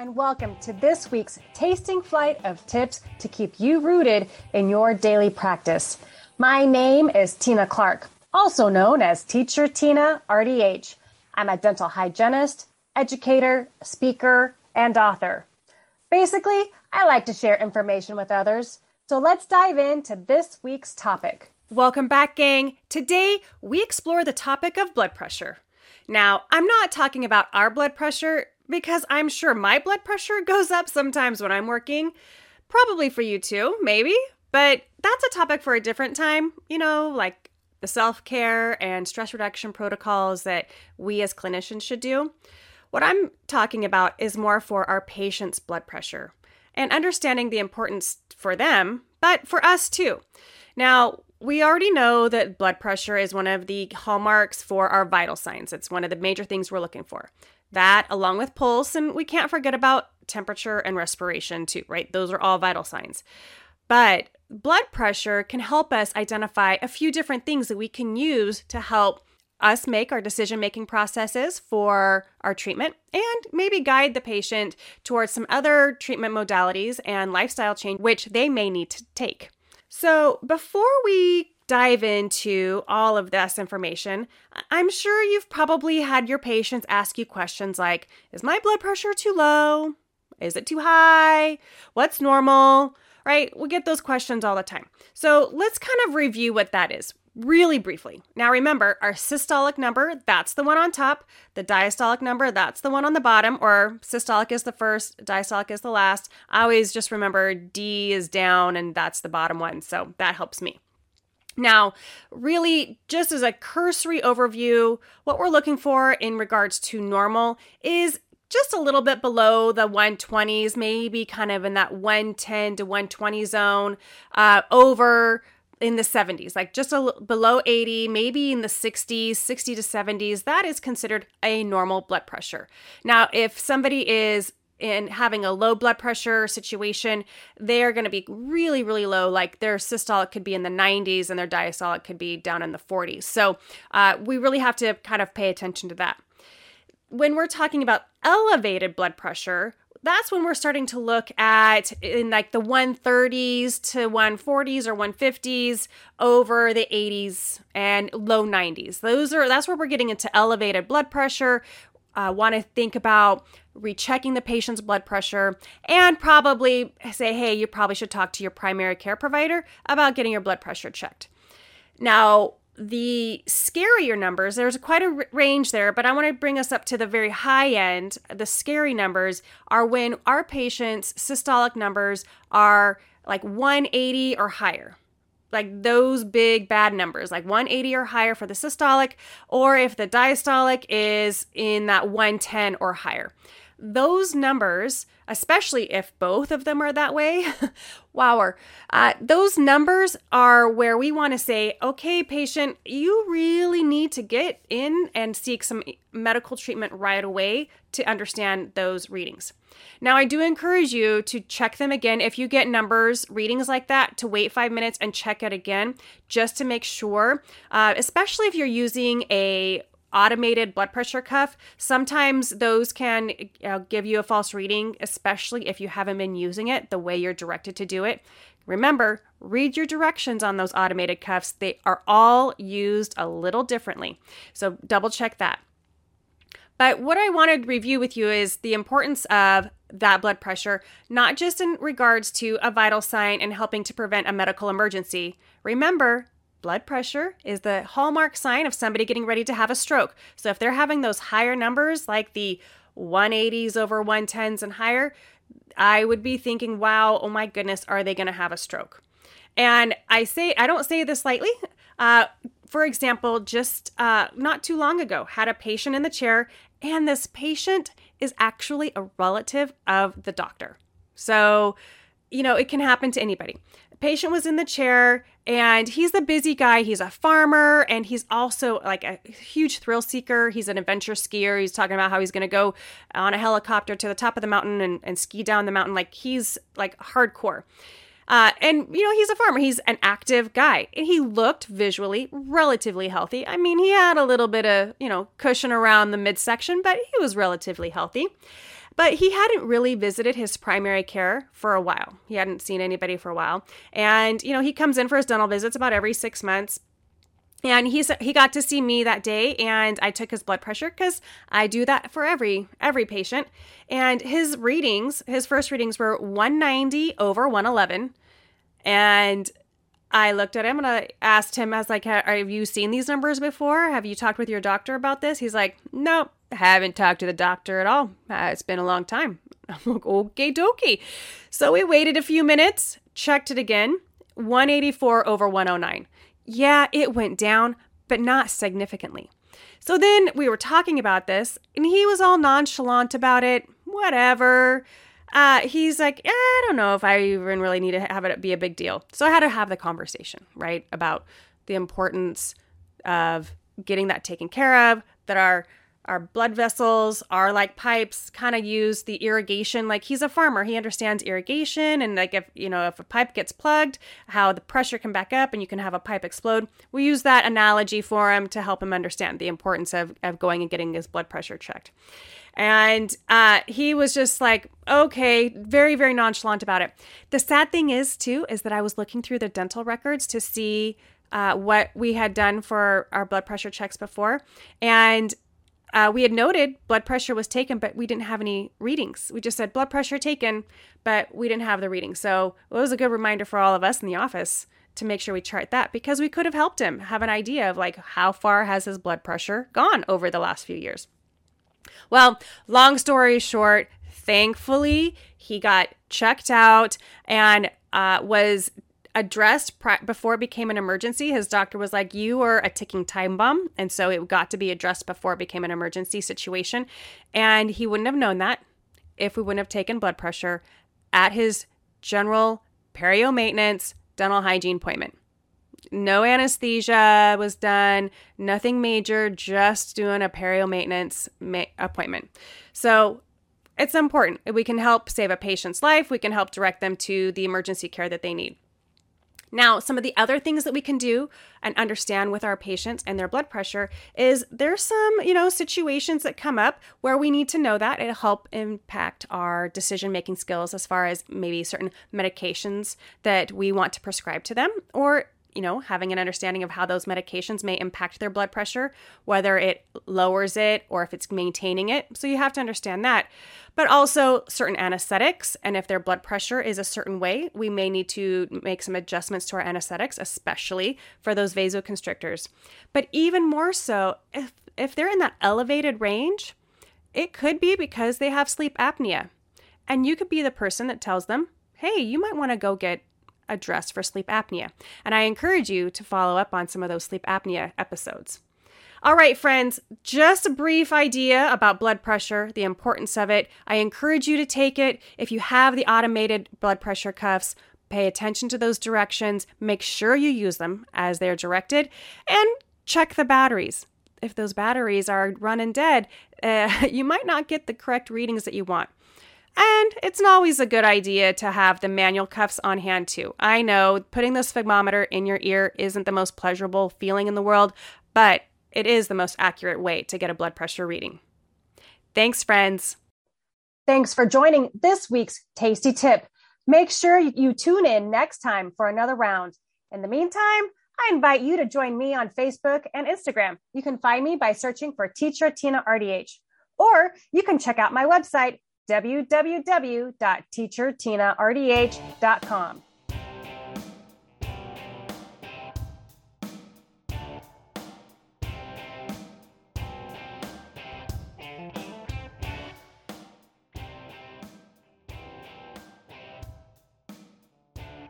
and welcome to this week's tasting flight of tips to keep you rooted in your daily practice. My name is Tina Clark, also known as Teacher Tina RDH. I'm a dental hygienist, educator, speaker, and author. Basically, I like to share information with others. So let's dive into this week's topic. Welcome back, gang. Today, we explore the topic of blood pressure. Now, I'm not talking about our blood pressure because I'm sure my blood pressure goes up sometimes when I'm working. Probably for you too, maybe. But that's a topic for a different time, you know, like the self care and stress reduction protocols that we as clinicians should do. What I'm talking about is more for our patients' blood pressure and understanding the importance for them, but for us too. Now, we already know that blood pressure is one of the hallmarks for our vital signs. It's one of the major things we're looking for. That, along with pulse, and we can't forget about temperature and respiration too, right? Those are all vital signs. But blood pressure can help us identify a few different things that we can use to help us make our decision making processes for our treatment and maybe guide the patient towards some other treatment modalities and lifestyle change which they may need to take. So, before we dive into all of this information, I'm sure you've probably had your patients ask you questions like Is my blood pressure too low? Is it too high? What's normal? Right? We get those questions all the time. So, let's kind of review what that is really briefly. Now remember, our systolic number, that's the one on top. The diastolic number, that's the one on the bottom, or systolic is the first, diastolic is the last. I always just remember D is down and that's the bottom one. So that helps me. Now, really, just as a cursory overview, what we're looking for in regards to normal is just a little bit below the 120s, maybe kind of in that 110 to 120 zone, uh, over in the 70s, like just a, below 80, maybe in the 60s, 60 to 70s, that is considered a normal blood pressure. Now, if somebody is in having a low blood pressure situation, they're going to be really, really low. Like their systolic could be in the 90s and their diastolic could be down in the 40s. So uh, we really have to kind of pay attention to that. When we're talking about elevated blood pressure, that's when we're starting to look at in like the 130s to 140s or 150s over the 80s and low 90s. Those are that's where we're getting into elevated blood pressure. Uh, want to think about rechecking the patient's blood pressure and probably say, hey, you probably should talk to your primary care provider about getting your blood pressure checked. Now, the scarier numbers, there's quite a range there, but I want to bring us up to the very high end. The scary numbers are when our patients' systolic numbers are like 180 or higher. Like those big bad numbers, like 180 or higher for the systolic, or if the diastolic is in that 110 or higher those numbers, especially if both of them are that way, wower, uh, those numbers are where we want to say, okay, patient, you really need to get in and seek some medical treatment right away to understand those readings. Now, I do encourage you to check them again. If you get numbers, readings like that, to wait five minutes and check it again just to make sure, uh, especially if you're using a automated blood pressure cuff, sometimes those can uh, give you a false reading, especially if you haven't been using it the way you're directed to do it. Remember, read your directions on those automated cuffs. They are all used a little differently. So double check that. But what I wanted to review with you is the importance of that blood pressure, not just in regards to a vital sign and helping to prevent a medical emergency. Remember, blood pressure is the hallmark sign of somebody getting ready to have a stroke. So if they're having those higher numbers, like the 180s over 110s and higher, I would be thinking, wow, oh my goodness, are they going to have a stroke? And I say, I don't say this lightly. Uh, for example, just uh, not too long ago, had a patient in the chair, and this patient is actually a relative of the doctor. So, you know, it can happen to anybody The patient was in the chair and he's a busy guy. He's a farmer and he's also like a huge thrill seeker. He's an adventure skier. He's talking about how he's going to go on a helicopter to the top of the mountain and, and ski down the mountain. Like he's like hardcore. Uh, and you know he's a farmer he's an active guy and he looked visually relatively healthy i mean he had a little bit of you know cushion around the midsection but he was relatively healthy But he hadn't really visited his primary care for a while. He hadn't seen anybody for a while. And, you know, he comes in for his dental visits about every six months. And he's he got to see me that day and i took his blood pressure because i do that for every every patient. And his readings his first readings were 190 over 111 and i looked at him and i asked him as like have you seen these numbers before? Have you talked with your doctor about this? He's like nope haven't talked to the doctor at all uh, it's been a long time i'm like okay dokie so we waited a few minutes checked it again 184 over 109 yeah, it went down, but not significantly. So then we were talking about this, and he was all nonchalant about it. Whatever. Uh, he's like, eh, I don't know if I even really need to have it be a big deal. So I had to have the conversation, right, about the importance of getting that taken care of, that our our blood vessels are like pipes kind of use the irrigation like he's a farmer he understands irrigation and like if you know if a pipe gets plugged how the pressure can back up and you can have a pipe explode. We use that analogy for him to help him understand the importance of, of going and getting his blood pressure checked. And uh, he was just like okay very very nonchalant about it. The sad thing is too is that i was looking through the dental records to see uh, what we had done for our blood pressure checks before. And uh, we had noted blood pressure was taken, but we didn't have any readings. We just said blood pressure taken, but we didn't have the reading. So it was a good reminder for all of us in the office to make sure we chart that because we could have helped him have an idea of like how far has his blood pressure gone over the last few years. Well, long story short, thankfully he got checked out and uh, was addressed before it became an emergency. His doctor was like, You are a ticking time bomb. And so it got to be addressed before it became an emergency situation. And he wouldn't have known that if we wouldn't have taken blood pressure at his general perio maintenance dental hygiene appointment. No anesthesia was done, nothing major, just doing a perio maintenance ma- appointment. So it's important. We can help save a patient's life. We can help direct them to the emergency care that they need. Now, some of the other things that we can do and understand with our patients and their blood pressure is there's some, you know, situations that come up where we need to know that. It'll help impact our decision making skills as far as maybe certain medications that we want to prescribe to them or you know, having an understanding of how those medications may impact their blood pressure, whether it lowers it or if it's maintaining it. So you have to understand that. But also certain anesthetics, and if their blood pressure is a certain way, we may need to make some adjustments to our anesthetics, especially for those vasoconstrictors. But even more so, if, if they're in that elevated range, it could be because they have sleep apnea. And you could be the person that tells them, hey, you might want to go get addressed for sleep apnea. And I encourage you to follow up on some of those sleep apnea episodes. All right, friends, just a brief idea about blood pressure, the importance of it. I encourage you to take it. If you have the automated blood pressure cuffs, pay attention to those directions, make sure you use them as they're directed, and check the batteries. If those batteries are running dead, uh, you might not get the correct readings that you want. And it's not always a good idea to have the manual cuffs on hand, too. I know putting the sphygmometer in your ear isn't the most pleasurable feeling in the world, but it is the most accurate way to get a blood pressure reading. Thanks, friends. Thanks for joining this week's Tasty Tip. Make sure you tune in next time for another round. In the meantime, I invite you to join me on Facebook and Instagram. You can find me by searching for Teacher Tina RDH, or you can check out my website, www.teachertinardh.com.